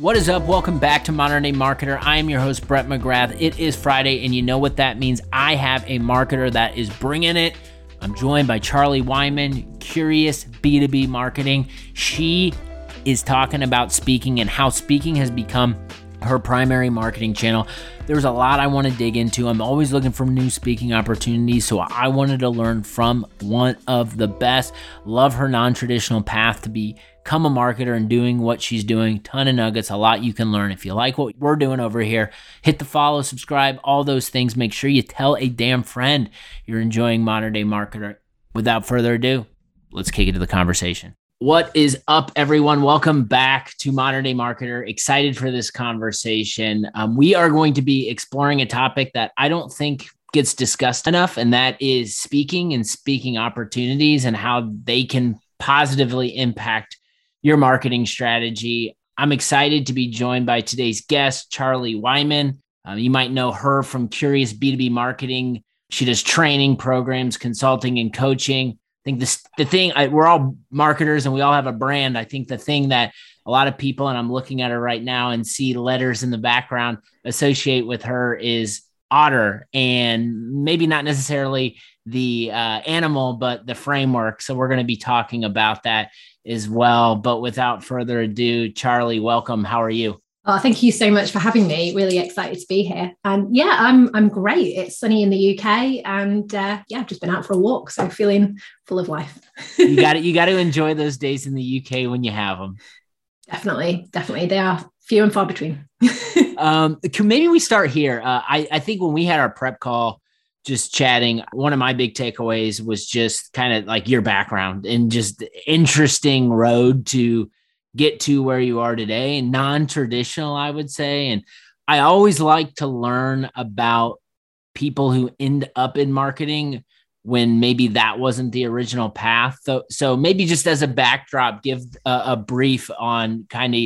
What is up? Welcome back to Modern Day Marketer. I am your host, Brett McGrath. It is Friday, and you know what that means. I have a marketer that is bringing it. I'm joined by Charlie Whyman, Curious B2B Marketing. She is talking about speaking and how speaking has become her primary marketing channel. There's a lot I want to dig into. I'm always looking for new speaking opportunities, so I wanted to learn from one of the best. Love her non traditional path to become a marketer and doing what she's doing. Ton of nuggets, a lot you can learn. If you like what we're doing over here, hit the follow, subscribe, all those things. Make sure you tell a damn friend you're enjoying Modern Day Marketer. Without further ado, let's kick into the conversation. What is up, everyone? Welcome back to Modern Day Marketer. Excited for this conversation. Um, we are going to be exploring a topic that I don't think gets discussed enough, and that is speaking and speaking opportunities and how they can positively impact your marketing strategy. I'm excited to be joined by today's guest, Charlie Whyman. Um, you might know her from Curious B2B Marketing. She does training programs, consulting, and coaching think this the thing I, we're all marketers and we all have a brand. I think the thing that a lot of people and I'm looking at her right now and see letters in the background associate with her is otter and maybe not necessarily the uh, animal but the framework. So we're going to be talking about that as well. But without further ado, Charlie, welcome. How are you? Oh, thank you so much for having me. Really excited to be here. And yeah, I'm I'm great. It's sunny in the UK, and uh, yeah, I've just been out for a walk, so feeling full of life. you got it. You got to enjoy those days in the UK when you have them. Definitely, definitely, they are few and far between. um, maybe we start here. Uh, I I think when we had our prep call, just chatting, one of my big takeaways was just kind of like your background and just interesting road to get to where you are today, non-traditional, I would say. And I always like to learn about people who end up in marketing when maybe that wasn't the original path. So, so maybe just as a backdrop, give a, a brief on kind of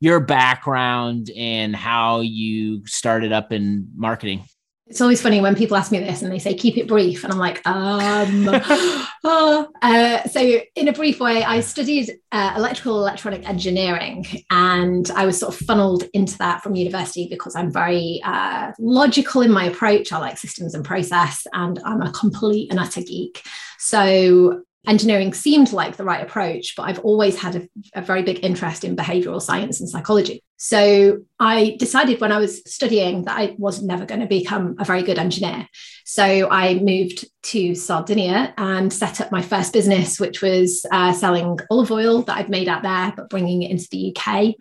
your background and how you started up in marketing. It's always funny when people ask me this and they say, keep it brief. And I'm like, um, oh. uh, so in a brief way, I studied uh, electrical electronic engineering and I was sort of funneled into that from university because I'm very uh, logical in my approach. I like systems and process and I'm a complete and utter geek. So engineering seemed like the right approach, but I've always had a, a, very big interest in behavioral science and psychology. So I decided when I was studying that I was never going to become a very good engineer. So I moved to Sardinia and set up my first business, which was uh, selling olive oil that I'd made out there, but bringing it into the UK.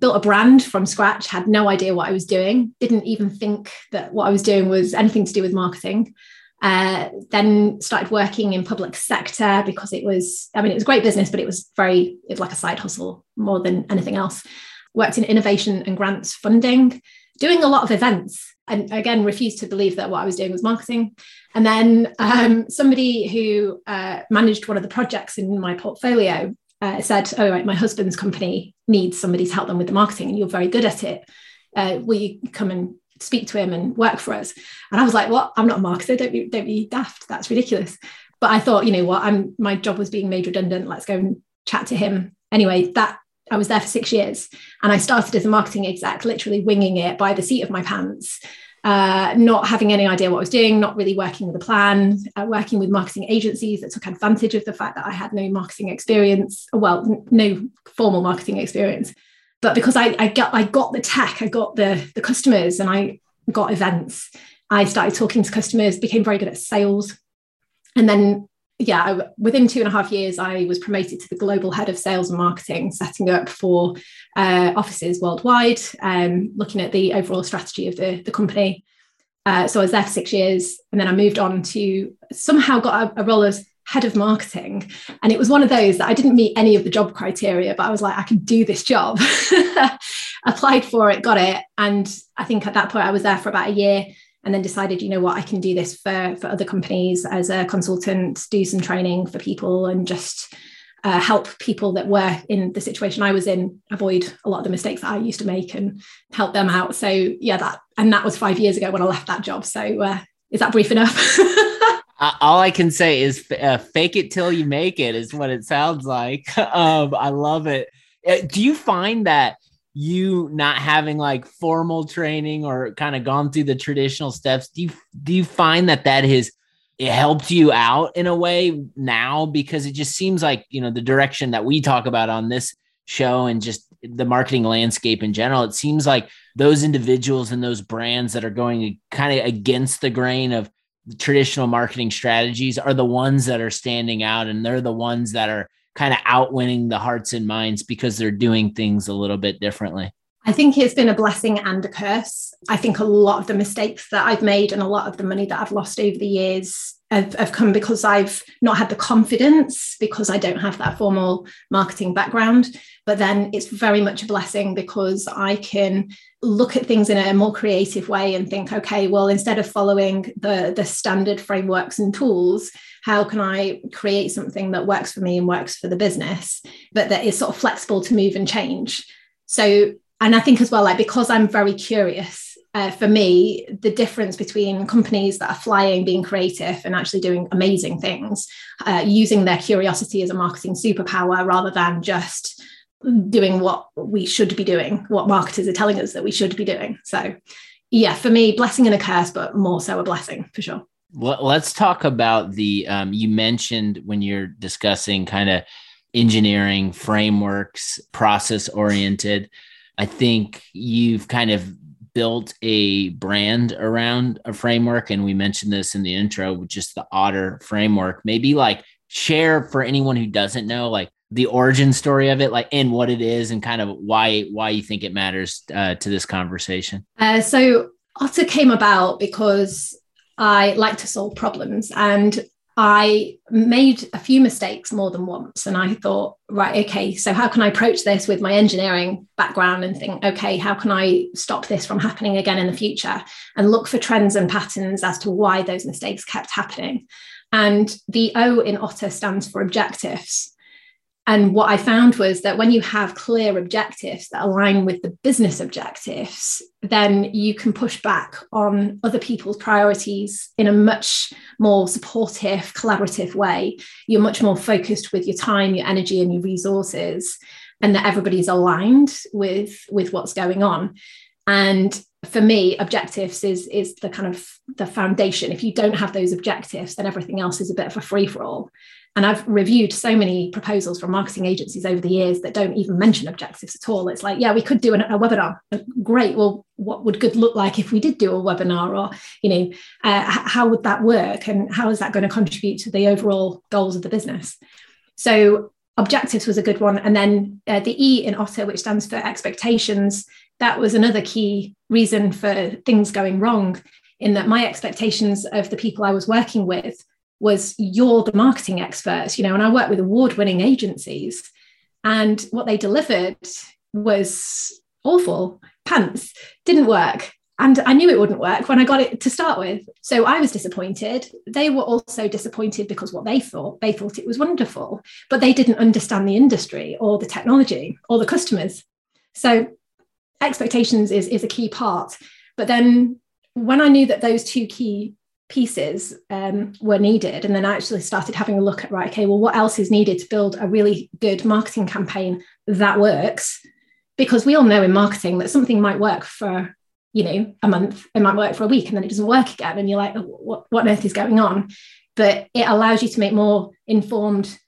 Built a brand from scratch, had no idea what I was doing, didn't even think that what I was doing was anything to do with marketing. Uh, then started working in public sector because it was, I mean, it was great business, but it was very, it was like a side hustle more than anything else. Worked in innovation and grants funding, doing a lot of events, and again, refused to believe that what I was doing was marketing. And then um, somebody who uh, managed one of the projects in my portfolio uh, said, "Oh, right, my husband's company needs somebody to help them with the marketing, and you're very good at it. Uh, will you come and speak to him and work for us. And I was like, what? I'm not a marketer. Don't be, don't be daft. That's ridiculous. But I thought, you know what? I'm my job was being made redundant. Let's go and chat to him. Anyway, that I was there for six years, and I started as a marketing exec, literally winging it by the seat of my pants. Uh, not having any idea what I was doing, not really working with a plan, uh, working with marketing agencies that took advantage of the fact that I had no marketing experience, well, n- no formal marketing experience but because I, I got I got the tech, I got the the customers, and I got events. I started talking to customers, became very good at sales, and then yeah, I, within two and a half years, I was promoted to the global head of sales and marketing, setting up for uh, offices worldwide, um, looking at the overall strategy of the, the company. Uh, so I was there for six years, and then I moved on to somehow got a, a role as head of marketing. And it was one of those that I didn't meet any of the job criteria, but I was like, I can do this job. Applied for it, got it. And I think at that point I was there for about a year and then decided, you know what, I can do this for, for other companies as a consultant, do some training for people and just uh, help people that were in the situation I was in avoid a lot of the mistakes that I used to make and help them out. So yeah, that and that was five years ago when I left that job. So uh, is that brief enough? all I can say is uh, fake it till you make it is what it sounds like. Um, I love it. Uh, do you find that you not having like formal training or kind of gone through the traditional steps, do you do you find that that has it helped you out in a way now because it just seems like you know the direction that we talk about on this show and just the marketing landscape in general it seems like those individuals and those brands that are going kind of against the grain of traditional marketing strategies are the ones that are standing out and they're the ones that are kind of outwinning the hearts and minds because they're doing things a little bit differently I think it's been a blessing and a curse. I think a lot of the mistakes that I've made and a lot of the money that I've lost over the years have, have, come because I've not had the confidence because I don't have that formal marketing background. But then it's very much a blessing because I can look at things in a more creative way and think, okay, well, instead of following the, the standard frameworks and tools, how can I create something that works for me and works for the business, but that is sort of flexible to move and change? So and I think as well, like because I'm very curious, uh, for me, the difference between companies that are flying, being creative, and actually doing amazing things, uh, using their curiosity as a marketing superpower rather than just doing what we should be doing, what marketers are telling us that we should be doing. So, yeah, for me, blessing and a curse, but more so a blessing for sure. Let's talk about the. Um, you mentioned when you're discussing kind of engineering frameworks, process oriented I think you've kind of built a brand around a framework. And we mentioned this in the intro, just the Otter framework. Maybe like share for anyone who doesn't know, like the origin story of it, like and what it is, and kind of why why you think it matters uh, to this conversation. Uh, so Otter came about because I like to solve problems, and I made a few mistakes more than once. And I thought, right, okay, so how can I approach this with my engineering background and think, okay, how can I stop this from happening again in the future? And look for trends and patterns as to why those mistakes kept happening. And the O in Otter stands for objectives. And what I found was that when you have clear objectives that align with the business objectives, then you can push back on other people's priorities in a much more supportive, collaborative way. You're much more focused with your time, your energy, and your resources, and that everybody's aligned with, with what's going on. And for me, objectives is, is the kind of the foundation. If you don't have those objectives, then everything else is a bit of a free-for-all. And I've reviewed so many proposals from marketing agencies over the years that don't even mention objectives at all. It's like, yeah, we could do an, a webinar. Great. Well, what would good look like if we did do a webinar? Or, you know, uh, how would that work? And how is that going to contribute to the overall goals of the business? So, objectives was a good one. And then uh, the E in Otter, which stands for expectations, that was another key reason for things going wrong, in that my expectations of the people I was working with was you're the marketing experts, you know, and I work with award winning agencies. And what they delivered was awful. Pants didn't work. And I knew it wouldn't work when I got it to start with. So I was disappointed. They were also disappointed because what they thought, they thought it was wonderful, but they didn't understand the industry or the technology or the customers. So expectations is, is a key part. But then when I knew that those two key pieces um, were needed. And then I actually started having a look at right okay well what else is needed to build a really good marketing campaign that works? Because we all know in marketing that something might work for you know a month it might work for a week and then it doesn't work again and you're like oh, what, what on earth is going on? But it allows you to make more informed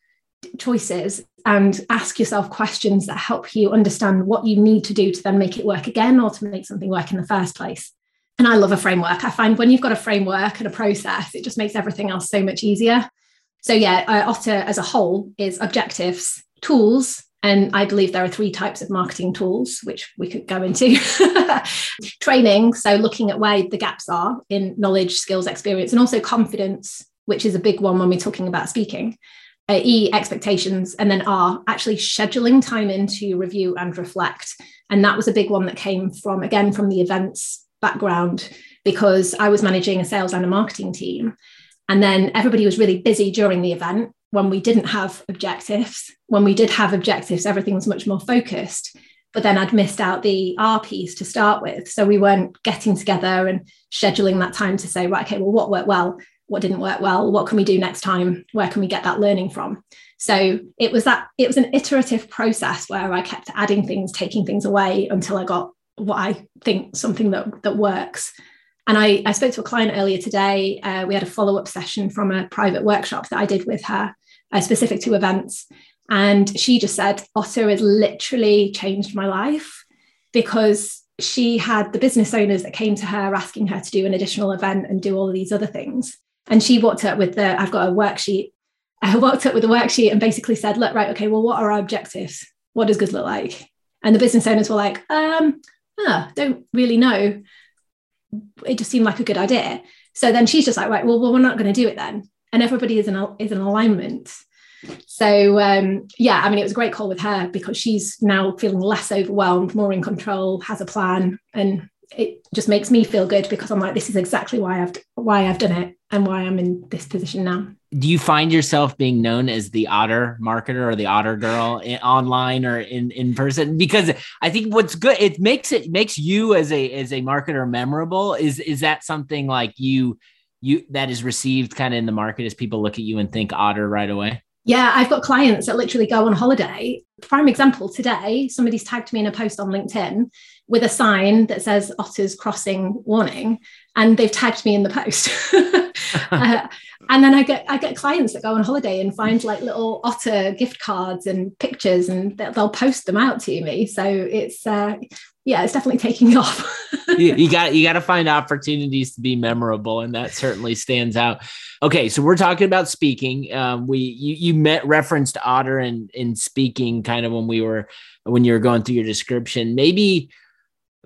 choices and ask yourself questions that help you understand what you need to do to then make it work again or to make something work in the first place and I love a framework. I find when you've got a framework and a process, it just makes everything else so much easier. So, yeah, uh, Otter as a whole is objectives, tools, and I believe there are three types of marketing tools, which we could go into. Training, so looking at where the gaps are in knowledge, skills, experience, and also confidence, which is a big one when we're talking about speaking. Uh, e, expectations, and then R, actually scheduling time in to review and reflect. And that was a big one that came from, again, from the events background because I was managing a sales and a marketing team. And then everybody was really busy during the event when we didn't have objectives. When we did have objectives, everything was much more focused. But then I'd missed out the R piece to start with. So we weren't getting together and scheduling that time to say, right, okay, well, what worked well? what didn't work well what can we do next time where can we get that learning from so it was that it was an iterative process where i kept adding things taking things away until i got what i think something that that works and I, I spoke to a client earlier today. Uh, we had a follow up session from a private workshop that I did with her, uh, specific to events. And she just said, Otter has literally changed my life because she had the business owners that came to her asking her to do an additional event and do all of these other things. And she walked up with the, I've got a worksheet. I walked up with a worksheet and basically said, look, right, okay, well, what are our objectives? What does good look like? And the business owners were like, um, don't really know it just seemed like a good idea. So then she's just like, right, well, well we're not going to do it then. And everybody is in, is in alignment. So um, yeah, I mean, it was a great call with her because she's now feeling less overwhelmed, more in control, has a plan, and it just makes me feel good because I'm like, this is exactly why I've why I've done it and why I'm in this position now. Do you find yourself being known as the otter marketer or the otter girl in, online or in in person? Because I think what's good, it makes it makes you as a as a marketer memorable. Is is that something like you you that is received kind of in the market as people look at you and think otter right away? Yeah, I've got clients that literally go on holiday. Prime example today, somebody's tagged me in a post on LinkedIn with a sign that says Otters Crossing warning, and they've tagged me in the post. uh, and then I get I get clients that go on holiday and find like little otter gift cards and pictures, and they'll post them out to me. So it's uh, yeah, it's definitely taking off. you, you got you got to find opportunities to be memorable, and that certainly stands out. Okay, so we're talking about speaking. Um, we you you met referenced Otter and in, in speaking kind of when we were when you were going through your description. Maybe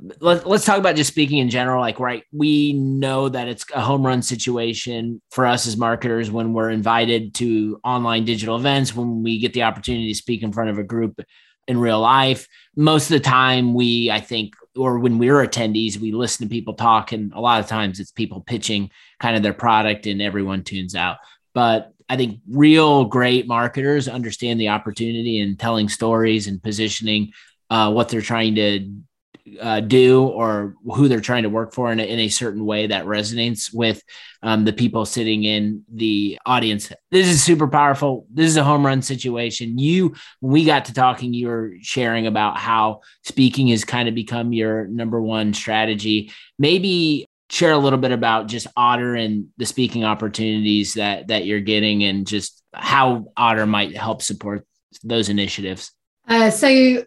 let, us talk about just speaking in general like right we know that it's a home run situation for us as marketers when we're invited to online digital events when we get the opportunity to speak in front of a group in real life. Most of the time we i think or when we're attendees we listen to people talk and a lot of times it's people pitching kind of their product and everyone tunes out. But i think real great marketers understand the opportunity and telling stories and positioning uh, what they're trying to uh, do or who they're trying to work for in a, in a certain way that resonates with um, the people sitting in the audience. This is super powerful. This is a home run situation. You, when we got to talking, you were sharing about how speaking has kind of become your number one strategy. Maybe share a little bit about just Otter and the speaking opportunities that that you're getting, and just how Otter might help support those initiatives. Uh, so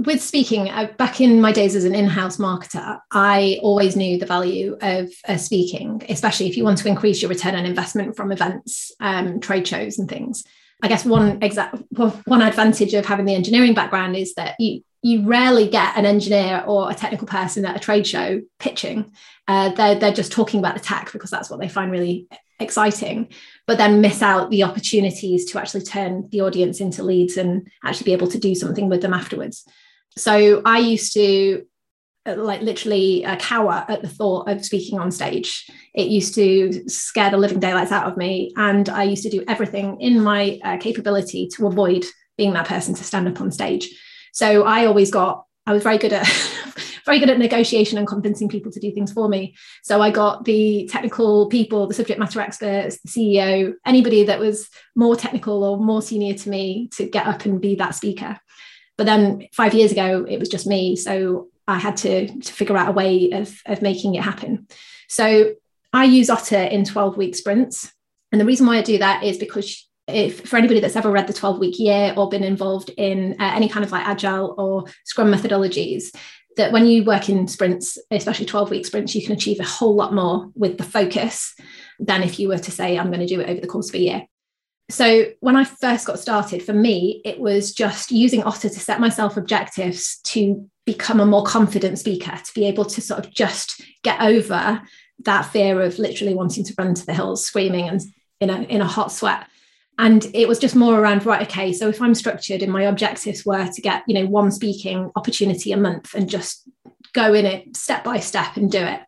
with speaking, uh, back in my days as an in-house marketer, I always knew the value of uh, speaking, especially if you want to increase your return on investment from events, um, trade shows, and things. I guess one exact one advantage of having the engineering background is that you you rarely get an engineer or a technical person at a trade show pitching. Uh, they're, they're just talking about the tech because that's what they find really exciting, but then miss out the opportunities to actually turn the audience into leads and actually be able to do something with them afterwards. So I used to uh, like literally uh, cower at the thought of speaking on stage. It used to scare the living daylights out of me. And I used to do everything in my uh, capability to avoid being that person to stand up on stage. So I always got, I was very good at very good at negotiation and convincing people to do things for me. So I got the technical people, the subject matter experts, the CEO, anybody that was more technical or more senior to me to get up and be that speaker. But then five years ago, it was just me. So I had to, to figure out a way of, of making it happen. So I use Otter in 12 week sprints. And the reason why I do that is because if for anybody that's ever read the 12 week year or been involved in uh, any kind of like agile or scrum methodologies that when you work in sprints, especially 12 week sprints, you can achieve a whole lot more with the focus than if you were to say, I'm going to do it over the course of a year. So when I first got started, for me, it was just using Otter to set myself objectives to become a more confident speaker, to be able to sort of just get over that fear of literally wanting to run to the hills, screaming and in a in a hot sweat and it was just more around right okay so if i'm structured and my objectives were to get you know one speaking opportunity a month and just go in it step by step and do it.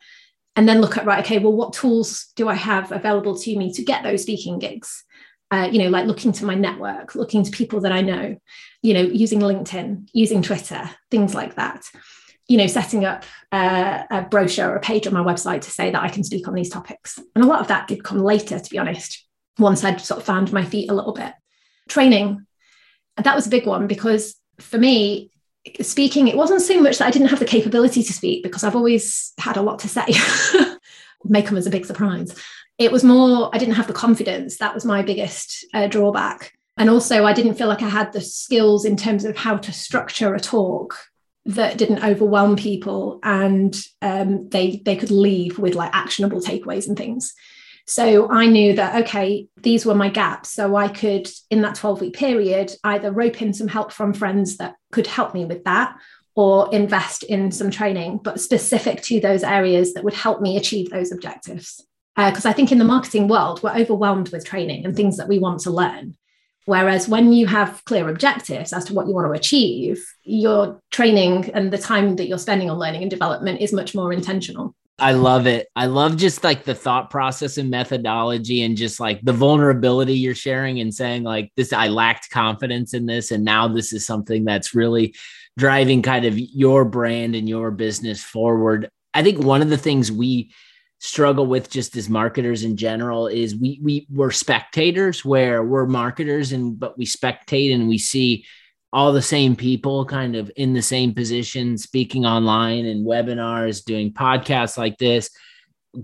And then look at right okay well what tools do i have available to me to get those speaking gigs? Uh, you know like looking to my network looking to people that i know you know using linkedin using twitter things like that. You know, setting up a, a brochure or a page on my website to say that I can speak on these topics. And a lot of that did come later, to be honest, once I'd sort of found my feet a little bit. Training, that was a big one because for me, speaking, it wasn't so much that I didn't have the capability to speak because I've always had a lot to say. Come as a big surprise. It was more, I didn't have the confidence. That was my biggest uh, drawback. And also, I didn't feel like I had the skills in terms of how to structure a talk that didn't overwhelm people and um, they they could leave with like actionable takeaways and things so i knew that okay these were my gaps. So i could in that 12 week period either rope in some help from friends that could help me with that or invest in some training but specific to those areas that would help me achieve those objectives. Because uh, i think in the marketing world we're overwhelmed with training and things that we want to learn. Whereas when you have clear objectives as to what you want to achieve, your training and the time that you're spending on learning and development is much more intentional. I love it. I love just like the thought process and methodology and just like the vulnerability you're sharing and saying, like, this, I lacked confidence in this. And now this is something that's really driving kind of your brand and your business forward. I think one of the things we, struggle with just as marketers in general is we we we're spectators where we're marketers and but we spectate and we see all the same people kind of in the same position speaking online and webinars doing podcasts like this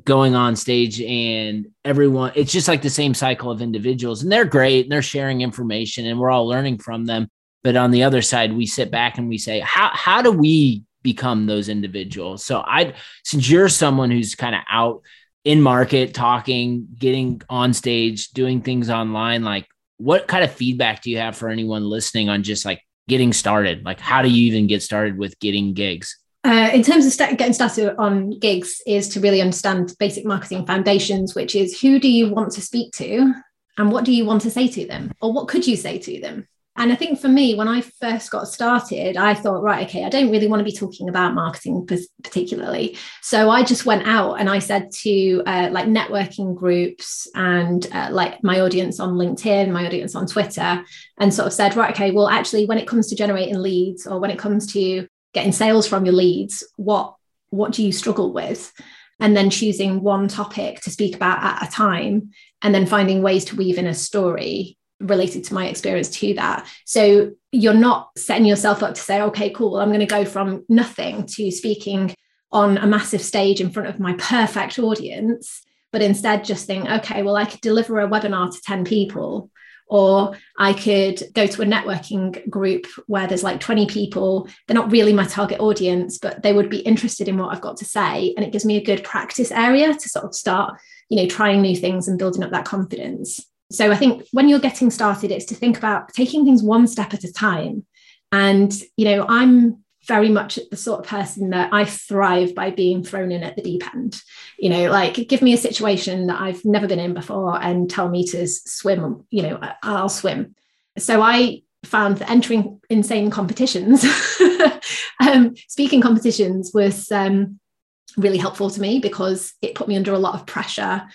going on stage and everyone it's just like the same cycle of individuals and they're great and they're sharing information and we're all learning from them but on the other side we sit back and we say how how do we become those individuals. So I since you're someone who's kind of out in market talking, getting on stage, doing things online, like what kind of feedback do you have for anyone listening on just like getting started? Like how do you even get started with getting gigs? Uh, in terms of st- getting started on gigs is to really understand basic marketing foundations which is who do you want to speak to and what do you want to say to them or what could you say to them and I think for me, when I first got started, I thought, right, okay, I don't really want to be talking about marketing particularly. So I just went out and I said to uh, like networking groups and uh, like my audience on LinkedIn, my audience on Twitter, and sort of said, right, okay, well, actually, when it comes to generating leads or when it comes to getting sales from your leads, what what do you struggle with? And then choosing one topic to speak about at a time, and then finding ways to weave in a story related to my experience to that. So you're not setting yourself up to say, okay, cool, I'm going to go from nothing to speaking on a massive stage in front of my perfect audience, but instead just think, okay, well, I could deliver a webinar to 10 people. Or I could go to a networking group where there's like 20 people. They're not really my target audience, but they would be interested in what I've got to say. And it gives me a good practice area to sort of start, you know, trying new things and building up that confidence. So I think when you're getting started, it's to think about taking things one step at a time. And, you know, I'm very much the sort of person that I thrive by being thrown in at the deep end. You know, like give me a situation that I've never been in before and tell me to swim, you know, I'll swim. So I found that entering insane competitions, um, speaking competitions was um, really helpful to me because it put me under a lot of pressure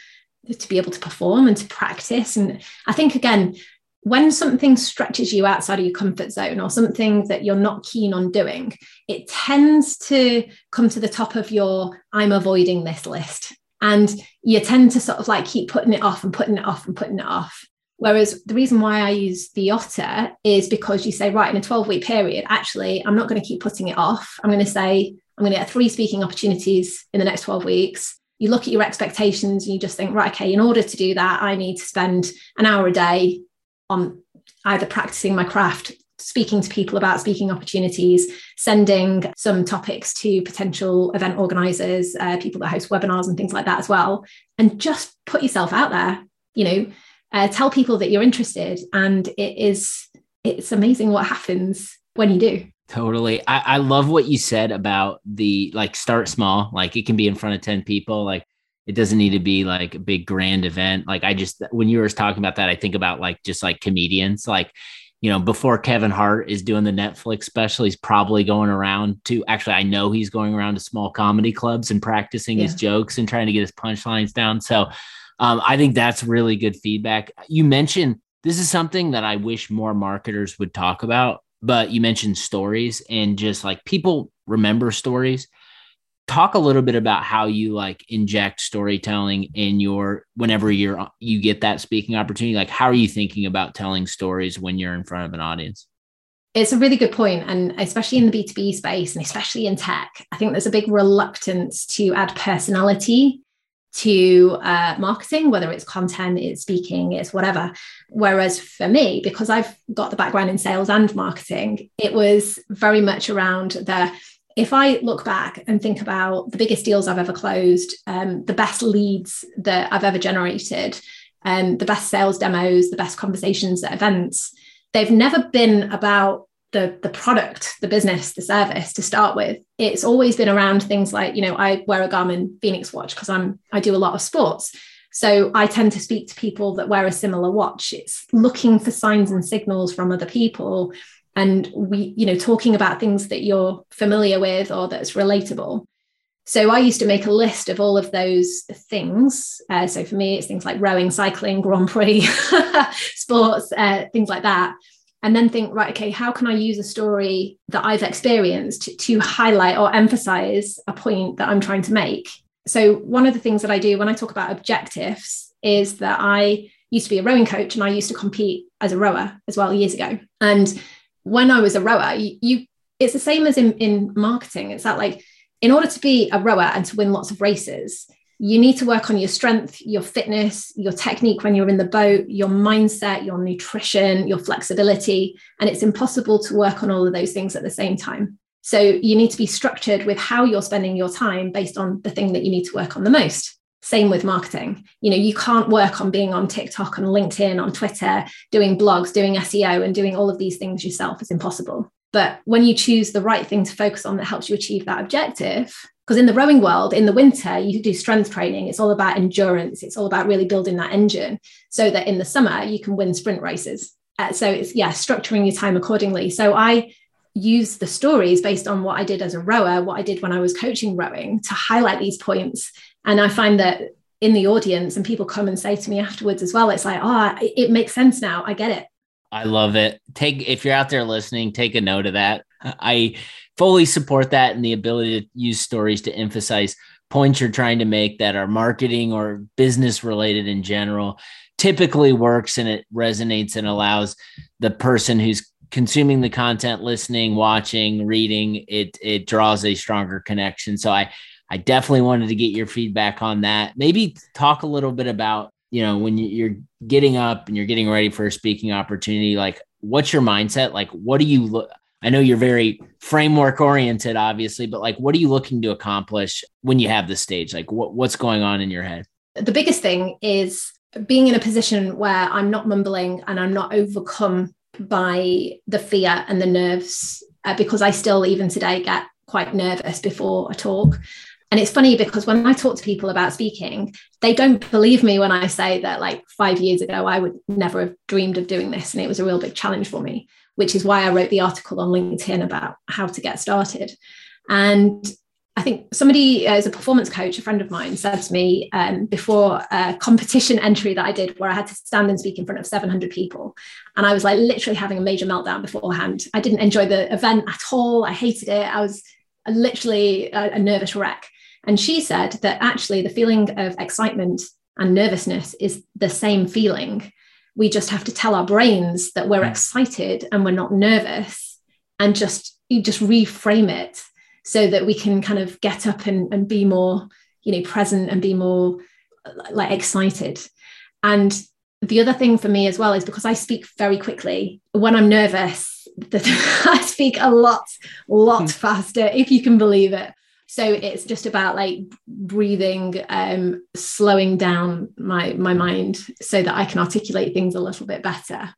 to be able to perform and to practice. And I think, again, when something stretches you outside of your comfort zone or something that you're not keen on doing, it tends to come to the top of your I'm avoiding this list. And you tend to sort of like keep putting it off and putting it off and putting it off. Whereas the reason why I use the otter is because you say, right, in a 12 week period, actually, I'm not going to keep putting it off. I'm going to say, I'm going to get three speaking opportunities in the next 12 weeks you look at your expectations and you just think, right, okay, in order to do that, I need to spend an hour a day on either practicing my craft, speaking to people about speaking opportunities, sending some topics to potential event organizers, uh, people that host webinars and things like that as well. And just put yourself out there, you know, uh, tell people that you're interested. And it is, it's amazing what happens when you do. Totally. I, I love what you said about the like start small. Like it can be in front of 10 people. Like it doesn't need to be like a big grand event. Like I just when you were talking about that, I think about like just like comedians. Like, you know, before Kevin Hart is doing the Netflix special, he's probably going around to actually I know he's going around to small comedy clubs and practicing yeah. his jokes and trying to get his punchlines down. So um, I think that's really good feedback. You mentioned this is something that I wish more marketers would talk about but you mentioned stories and just like people remember stories. Talk a little bit about how you like inject storytelling in your whenever you're you get that speaking opportunity like how are you thinking about telling stories when you're in front of an audience? It's a really good point and especially in the b2b space and especially in tech i think there's a big reluctance to add personality to uh, marketing whether it's content it's speaking it's whatever whereas for me because i've got the background in sales and marketing it was very much around the if I look back and think about the biggest deals I've ever closed, um, the best leads that I've ever generated, um, the best sales demos, the best conversations at events, they've never been about the, the product, the business, the service to start with. It's always been around things like, you know, I wear a Garmin Fenix watch because I'm I do a lot of sports. So I tend to speak to people that wear a similar watch. It's looking for signs and signals from other people and we you know talking about things that you're familiar with or that's relatable so i used to make a list of all of those things uh, so for me it's things like rowing cycling grand prix sports uh, things like that and then think right okay how can i use a story that i've experienced to, to highlight or emphasize a point that i'm trying to make so one of the things that i do when i talk about objectives is that i used to be a rowing coach and i used to compete as a rower as well years ago and when I was a rower, you, you it's the same as in, in marketing. It's that like in order to be a rower and to win lots of races, you need to work on your strength, your fitness, your technique when you're in the boat, your mindset, your nutrition, your flexibility. And it's impossible to work on all of those things at the same time. So you need to be structured with how you're spending your time based on the thing that you need to work on the most. Same with marketing. You know, you can't work on being on TikTok and LinkedIn, on Twitter, doing blogs, doing SEO, and doing all of these things yourself. It's impossible. But when you choose the right thing to focus on that helps you achieve that objective, because in the rowing world, in the winter, you do strength training. It's all about endurance. It's all about really building that engine so that in the summer you can win sprint races. Uh, so it's, yeah, structuring your time accordingly. So I use the stories based on what I did as a rower, what I did when I was coaching rowing to highlight these points and I find that in the audience, and people come and say to me afterwards as well, it's like, oh, it makes sense now. I get it. I love it. Take if you're out there listening, take a note of that. I fully support that and the ability to use stories to emphasize points you're trying to make that are marketing or business related in general typically works and it resonates and allows the person who's consuming the content listening watching reading it it draws a stronger connection so i I definitely wanted to get your feedback on that. Maybe talk a little bit about, you know, when you're getting up and you're getting ready for a speaking opportunity, like what's your mindset? Like, what do you look? I know you're very framework oriented, obviously, but like, what are you looking to accomplish when you have the stage? Like, what, what's going on in your head? The biggest thing is being in a position where I'm not mumbling and I'm not overcome by the fear and the nerves, uh, because I still, even today, get quite nervous before a talk. And it's funny because when I talk to people about speaking, they don't believe me when I say that, like five years ago, I would never have dreamed of doing this. And it was a real big challenge for me, which is why I wrote the article on LinkedIn about how to get started. And I think somebody, as a performance coach, a friend of mine, said to me um, before a competition entry that I did, where I had to stand and speak in front of 700 people. And I was like literally having a major meltdown beforehand. I didn't enjoy the event at all. I hated it. I was literally a, a nervous wreck. And she said that actually the feeling of excitement and nervousness is the same feeling. We just have to tell our brains that we're hmm. excited and we're not nervous and just you just reframe it so that we can kind of get up and, and be more, you know, present and be more like excited. And the other thing for me as well is because I speak very quickly, when I'm nervous, I speak a lot, lot hmm. faster, if you can believe it so it's just about like breathing um slowing down my my mind so that i can articulate things a little bit better.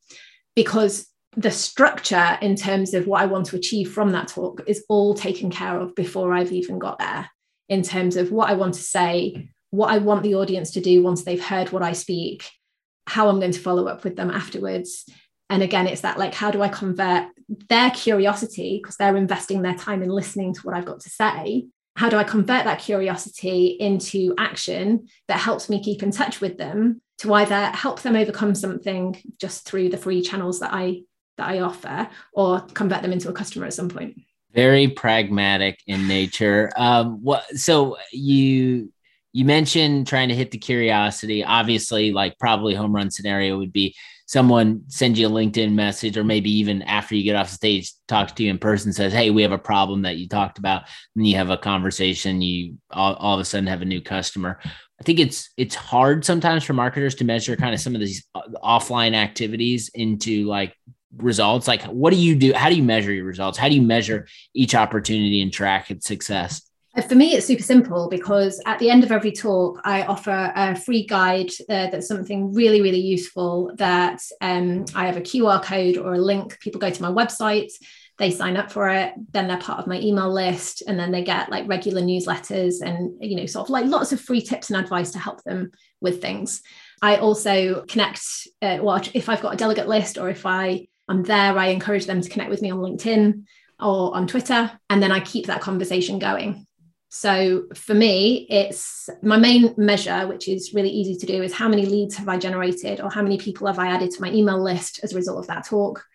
Because the structure in terms of what i want to achieve from that talk is all taken care of before i've even got there. In terms of what i want to say what i want the audience to do once they've heard what i speak how i'm going to follow up with them afterwards. And again it's that like how do i convert their curiosity because they're investing their time in listening to what i've got to say how do I convert that curiosity into action that helps me keep in touch with them to either help them overcome something just through the free channels that I that I offer or convert them into a customer at some point? Very pragmatic in nature. Um, what? So you you mentioned trying to hit the curiosity. Obviously, like probably home run scenario would be someone sends you a LinkedIn message, or maybe even after you get off the stage, talks to you in person, says, Hey, we have a problem that you talked about. And you have a conversation, you all, all of a sudden have a new customer. I think it's it's hard sometimes for marketers to measure kind of some of these uh, offline activities into like results. Like, what do you do? How do you measure your results? How do you measure each opportunity and track its success? Uh, for me, it's super simple because at the end of every talk, I offer a free guide uh, that's something really, really useful. That um, I have a QR code or a link. People go to my website, they sign up for it, then they're part of my email list, and then they get like regular newsletters and you know, sort of like lots of free tips and advice to help them with things. I also connect. Uh, well, if I've got a delegate list or if I am there, I encourage them to connect with me on LinkedIn or on Twitter, and then I keep that conversation going. So for me, it's my main measure, which is really easy to do, is how many leads have I generated or how many people have I added to my email list as a result of that talk?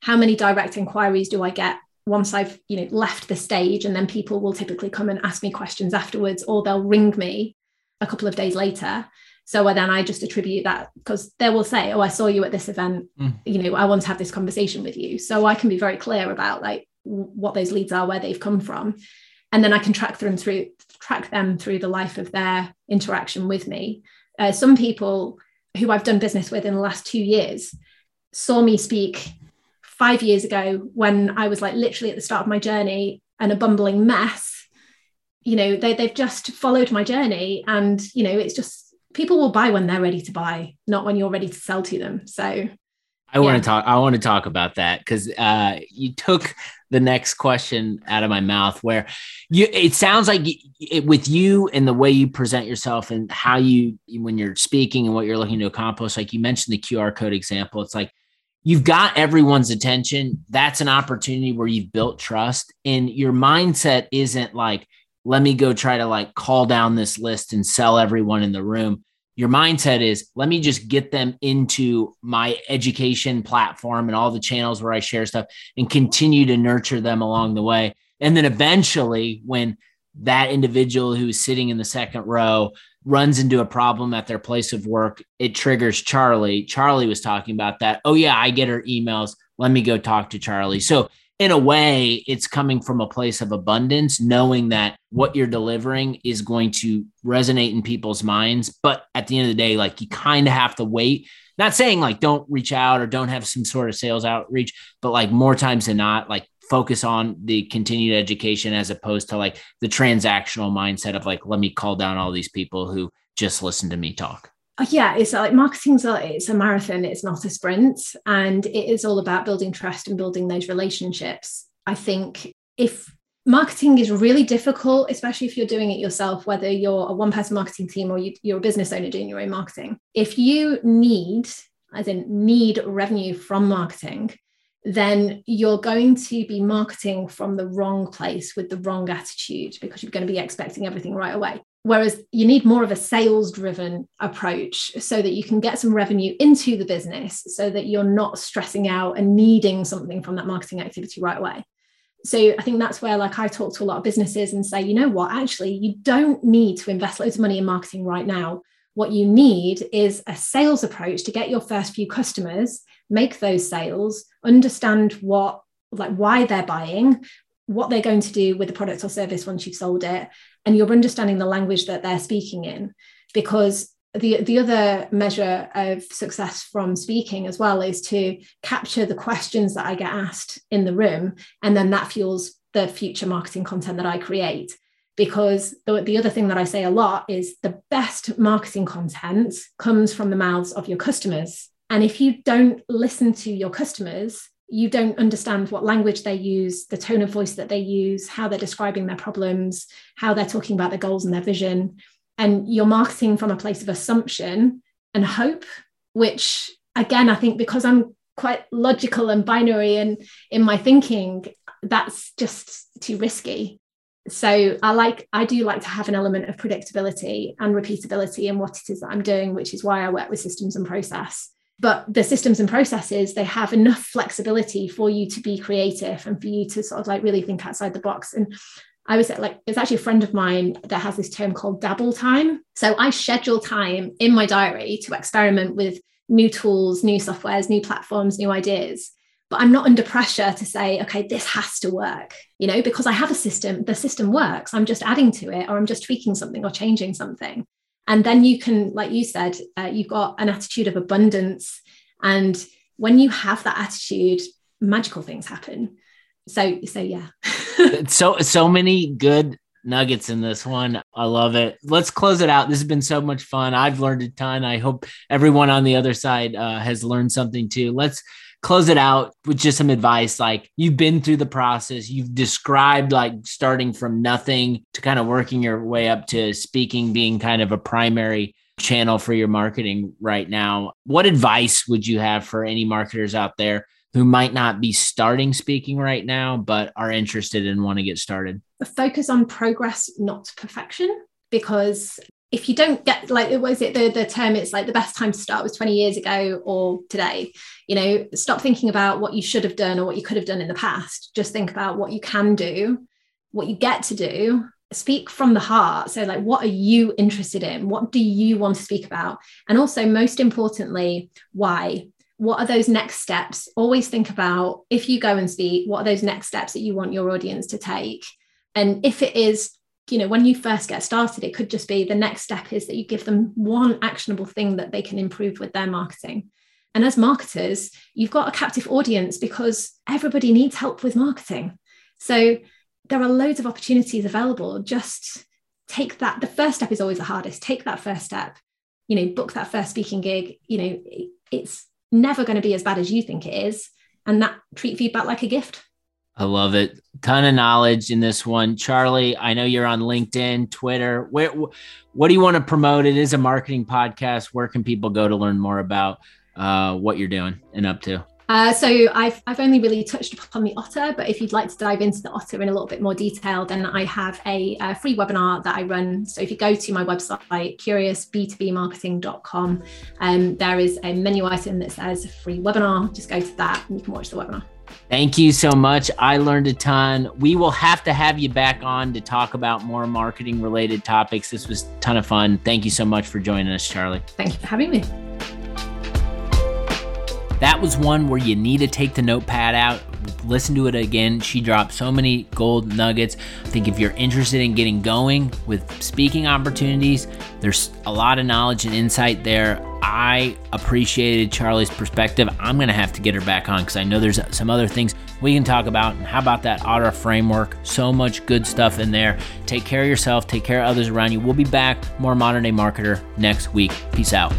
How many direct inquiries do I get once I've you know left the stage? And then people will typically come and ask me questions afterwards, or they'll ring me a couple of days later. So then I just attribute that because they will say, "Oh, I saw you at this event. Mm. You know, I want to have this conversation with you." So I can be very clear about like what those leads are, where they've come from, and then I can track them through track them through the life of their interaction with me. Uh, some people who I've done business with in the last two years saw me speak five years ago when I was like literally at the start of my journey and a bumbling mess. You know, they, they've just followed my journey, and you know, it's just people will buy when they're ready to buy, not when you're ready to sell to them. So I want to talk. I want to talk about that because uh, you took the next question out of my mouth. Where you, it sounds like it, with you and the way you present yourself and how you when you're speaking and what you're looking to accomplish. Like you mentioned the QR code example. It's like you've got everyone's attention. That's an opportunity where you've built trust, and your mindset isn't like let me go try to like call down this list and sell everyone in the room your mindset is let me just get them into my education platform and all the channels where I share stuff and continue to nurture them along the way. And then eventually, when that individual who's sitting in the second row runs into a problem at their place of work, it triggers Charlie. Charlie was talking about that. Oh, yeah, I get her emails. Let me go talk to Charlie. So in a way, it's coming from a place of abundance, knowing that what you're delivering is going to resonate in people's minds. But at the end of the day, like you kind of have to wait. Not saying like don't reach out or don't have some sort of sales outreach, but like more times than not, like focus on the continued education as opposed to like the transactional mindset of like, let me call down all these people who just listen to me talk. Uh, yeah it's like marketing's a, it's a marathon it's not a sprint and it is all about building trust and building those relationships i think if marketing is really difficult especially if you're doing it yourself whether you're a one person marketing team or you, you're a business owner doing your own marketing if you need as in need revenue from marketing then you're going to be marketing from the wrong place with the wrong attitude because you're going to be expecting everything right away. Whereas you need more of a sales driven approach so that you can get some revenue into the business so that you're not stressing out and needing something from that marketing activity right away. So I think that's where like I talk to a lot of businesses and say, you know what, actually you don't need to invest loads of money in marketing right now. What you need is a sales approach to get your first few customers, make those sales, understand what like why they're buying, what they're going to do with the product or service once you've sold it and you're understanding the language that they're speaking in because the, the other measure of success from speaking as well is to capture the questions that I get asked in the room. And then that fuels the future marketing content that I create. Because the, the other thing that I say a lot is the best marketing content comes from the mouths of your customers. And if you don't listen to your customers, you don't understand what language they use, the tone of voice that they use, how they're describing their problems, how they're talking about their goals and their vision. And you're marketing from a place of assumption and hope, which again, I think because I'm quite logical and binary and in my thinking, that's just too risky. So I like I do like to have an element of predictability and repeatability in what it is that I'm doing, which is why I work with systems and process but the systems and processes they have enough flexibility for you to be creative and for you to sort of like really think outside the box and I was like, it's actually a friend of mine that has this term called dabble time. So I schedule time in my diary to experiment with new tools, new softwares, new platforms, new ideas. But I'm not under pressure to say, okay, this has to work, you know, because I have a system, the system works. I'm just adding to it, or I'm just tweaking something or changing something. And then you can, like you said, uh, you've got an attitude of abundance. And when you have that attitude, magical things happen. So, so yeah. so, so many good nuggets in this one. I love it. Let's close it out. This has been so much fun. I've learned a ton. I hope everyone on the other side uh, has learned something too. Let's close it out with just some advice. Like you've been through the process, you've described like starting from nothing to kind of working your way up to speaking being kind of a primary channel for your marketing right now. What advice would you have for any marketers out there who might not be starting speaking right now, but are interested and want to get started? Focus on progress, not perfection, because if you don't get like was it the, the term it's like the best time to start was 20 years ago or today you know stop thinking about what you should have done or what you could have done in the past. Just think about what you can do what you get to do. Speak from the heart. So like what are you interested in? What do you want to speak about? And also most importantly why? What are those next steps? Always think about if you go and speak what are those next steps that you want your audience to take? And if it is you know when you first get started it could just be the next step is that you give them one actionable thing that they can improve with their marketing and as marketers you've got a captive audience because everybody needs help with marketing so there are loads of opportunities available just take that the first step is always the hardest take that first step you know book that first speaking gig you know it's never going to be as bad as you think it is and that treat feedback like a gift I love it. Ton of knowledge in this one. Charlie, I know you're on LinkedIn, Twitter. Where what do you want to promote? It is a marketing podcast. Where can people go to learn more about uh, what you're doing and up to? Uh, so I've I've only really touched upon the Otter, but if you'd like to dive into the Otter in a little bit more detail, then I have a, a free webinar that I run. So if you go to my website, curiousb2bmarketing.com, um, there is a menu item that says free webinar. Just go to that and you can watch the webinar. Thank you so much. I learned a ton. We will have to have you back on to talk about more marketing related topics. This was a ton of fun. Thank you so much for joining us, Charlie. Thank you for having me. That was one where you need to take the notepad out, listen to it again. She dropped so many gold nuggets. I think if you're interested in getting going with speaking opportunities, there's a lot of knowledge and insight there. I appreciated Charlie's perspective. I'm going to have to get her back on because I know there's some other things we can talk about. And how about that Otter framework? So much good stuff in there. Take care of yourself, take care of others around you. We'll be back, more modern day marketer next week. Peace out.